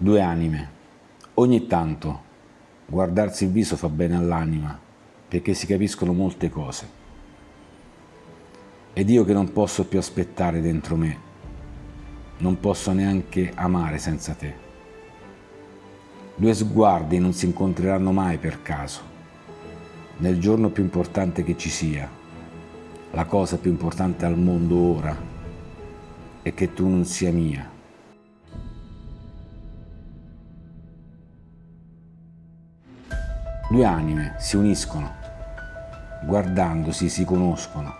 Due anime. Ogni tanto guardarsi il viso fa bene all'anima perché si capiscono molte cose. Ed io che non posso più aspettare dentro me, non posso neanche amare senza te. Due sguardi non si incontreranno mai per caso. Nel giorno più importante che ci sia, la cosa più importante al mondo ora è che tu non sia mia. Due anime si uniscono, guardandosi si conoscono.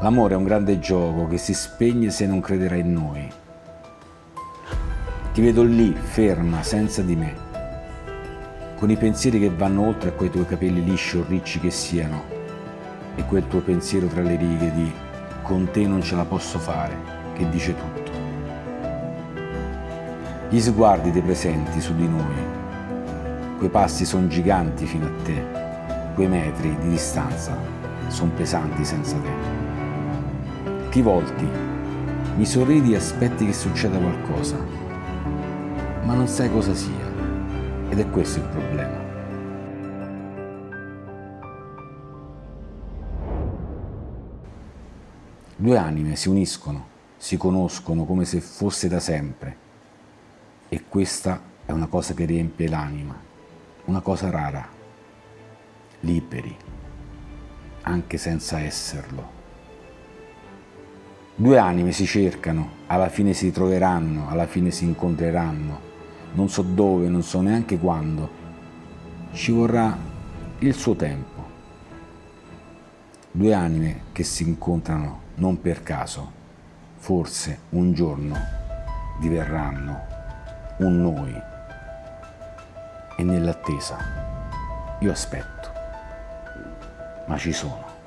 L'amore è un grande gioco che si spegne se non crederai in noi. Ti vedo lì, ferma, senza di me, con i pensieri che vanno oltre a quei tuoi capelli lisci o ricci che siano, e quel tuo pensiero tra le righe di con te non ce la posso fare, che dice tutto. Gli sguardi dei presenti su di noi Quei passi sono giganti fino a te, quei metri di distanza sono pesanti senza te. Ti volti, mi sorridi e aspetti che succeda qualcosa, ma non sai cosa sia ed è questo il problema. Due anime si uniscono, si conoscono come se fosse da sempre e questa è una cosa che riempie l'anima una cosa rara, liberi, anche senza esserlo. Due anime si cercano, alla fine si troveranno, alla fine si incontreranno, non so dove, non so neanche quando. Ci vorrà il suo tempo. Due anime che si incontrano non per caso, forse un giorno diverranno un noi e nell'attesa io aspetto, ma ci sono.